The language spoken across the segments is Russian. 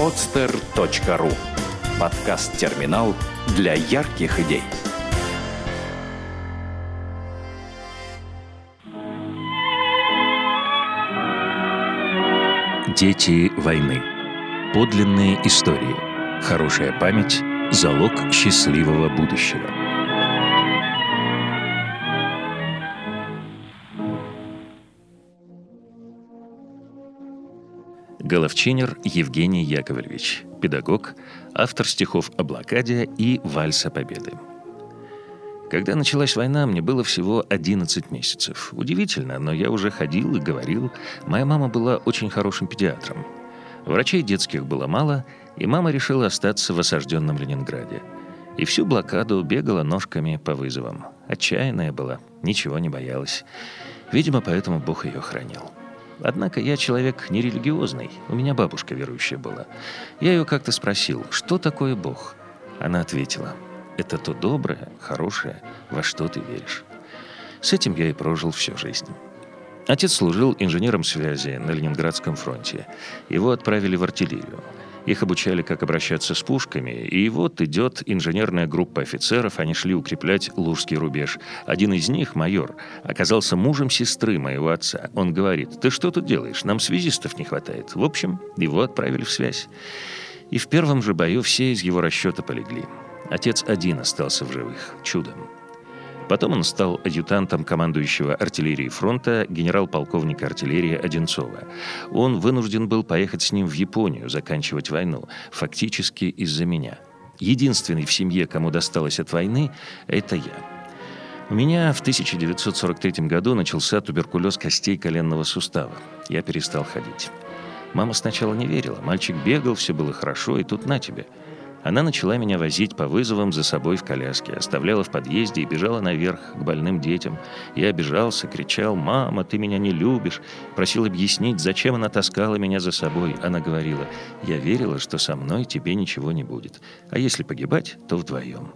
podster.ru Подкаст-терминал для ярких идей. Дети войны. Подлинные истории. Хорошая память – залог счастливого будущего. Головчинер Евгений Яковлевич, педагог, автор стихов о блокаде и вальса победы. Когда началась война, мне было всего 11 месяцев. Удивительно, но я уже ходил и говорил. Моя мама была очень хорошим педиатром. Врачей детских было мало, и мама решила остаться в осажденном Ленинграде. И всю блокаду бегала ножками по вызовам. Отчаянная была, ничего не боялась. Видимо, поэтому Бог ее хранил. Однако я человек нерелигиозный, у меня бабушка верующая была. Я ее как-то спросил, что такое Бог? Она ответила, это то доброе, хорошее, во что ты веришь. С этим я и прожил всю жизнь. Отец служил инженером связи на Ленинградском фронте. Его отправили в артиллерию. Их обучали, как обращаться с пушками, и вот идет инженерная группа офицеров, они шли укреплять Лужский рубеж. Один из них, майор, оказался мужем сестры моего отца. Он говорит, ты что тут делаешь? Нам связистов не хватает. В общем, его отправили в связь. И в первом же бою все из его расчета полегли. Отец один остался в живых. Чудом. Потом он стал адъютантом командующего артиллерии фронта генерал-полковника артиллерии Одинцова. Он вынужден был поехать с ним в Японию заканчивать войну, фактически из-за меня. Единственный в семье, кому досталось от войны, это я. У меня в 1943 году начался туберкулез костей коленного сустава. Я перестал ходить. Мама сначала не верила. Мальчик бегал, все было хорошо, и тут на тебе – она начала меня возить по вызовам за собой в коляске, оставляла в подъезде и бежала наверх к больным детям. Я обижался, кричал «Мама, ты меня не любишь!» Просил объяснить, зачем она таскала меня за собой. Она говорила «Я верила, что со мной тебе ничего не будет. А если погибать, то вдвоем».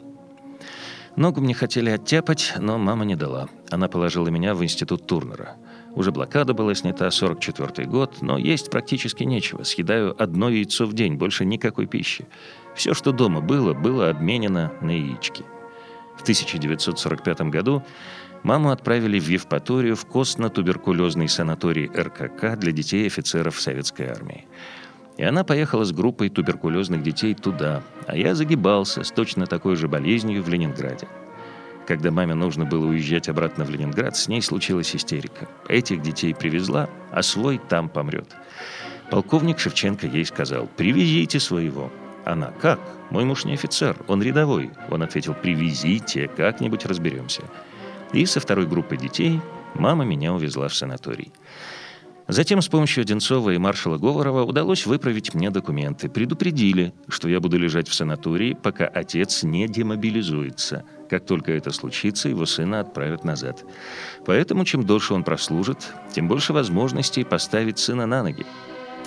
Ногу мне хотели оттяпать, но мама не дала. Она положила меня в институт Турнера. Уже блокада была снята, 44 год, но есть практически нечего. Съедаю одно яйцо в день, больше никакой пищи. Все, что дома было, было обменено на яички. В 1945 году маму отправили в Евпаторию в костно-туберкулезный санаторий РКК для детей офицеров Советской армии. И она поехала с группой туберкулезных детей туда, а я загибался с точно такой же болезнью в Ленинграде. Когда маме нужно было уезжать обратно в Ленинград, с ней случилась истерика. Этих детей привезла, а свой там помрет. Полковник Шевченко ей сказал, «Привезите своего». Она, «Как? Мой муж не офицер, он рядовой». Он ответил, «Привезите, как-нибудь разберемся». И со второй группой детей мама меня увезла в санаторий. Затем с помощью Одинцова и маршала Говорова удалось выправить мне документы. Предупредили, что я буду лежать в санатории, пока отец не демобилизуется. Как только это случится, его сына отправят назад. Поэтому чем дольше он прослужит, тем больше возможностей поставить сына на ноги.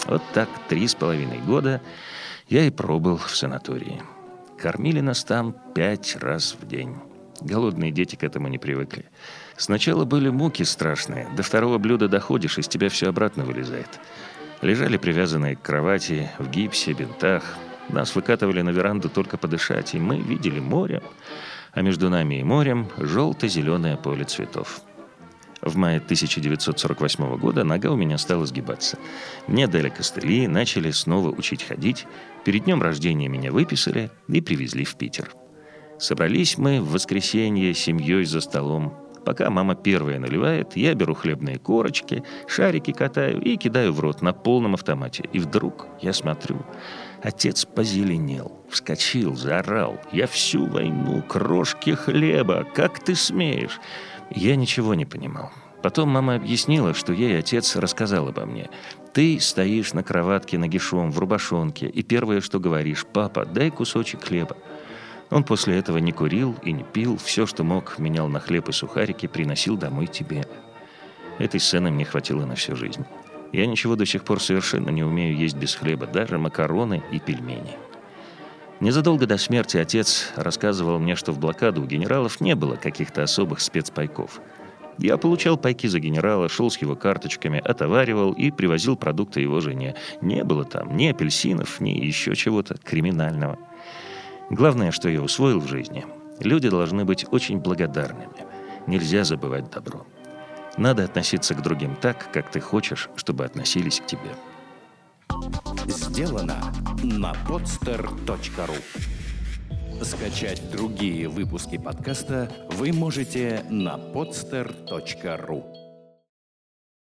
Вот так три с половиной года я и пробыл в санатории. Кормили нас там пять раз в день. Голодные дети к этому не привыкли. Сначала были муки страшные. До второго блюда доходишь, из тебя все обратно вылезает. Лежали привязанные к кровати, в гипсе, бинтах. Нас выкатывали на веранду только подышать, и мы видели море, а между нами и морем желто-зеленое поле цветов. В мае 1948 года нога у меня стала сгибаться. Мне дали костыли, начали снова учить ходить. Перед днем рождения меня выписали и привезли в Питер. Собрались мы в воскресенье семьей за столом. Пока мама первая наливает, я беру хлебные корочки, шарики катаю и кидаю в рот на полном автомате. И вдруг я смотрю, отец позеленел, вскочил, заорал. «Я всю войну, крошки хлеба, как ты смеешь?» Я ничего не понимал. Потом мама объяснила, что ей отец рассказал обо мне. «Ты стоишь на кроватке нагишом в рубашонке, и первое, что говоришь, «Папа, дай кусочек хлеба». Он после этого не курил и не пил, все, что мог, менял на хлеб и сухарики, приносил домой тебе. Этой сцены мне хватило на всю жизнь. Я ничего до сих пор совершенно не умею есть без хлеба, даже макароны и пельмени. Незадолго до смерти отец рассказывал мне, что в блокаду у генералов не было каких-то особых спецпайков. Я получал пайки за генерала, шел с его карточками, отоваривал и привозил продукты его жене. Не было там ни апельсинов, ни еще чего-то криминального. Главное, что я усвоил в жизни – люди должны быть очень благодарными. Нельзя забывать добро. Надо относиться к другим так, как ты хочешь, чтобы относились к тебе. Сделано на podster.ru Скачать другие выпуски подкаста вы можете на podster.ru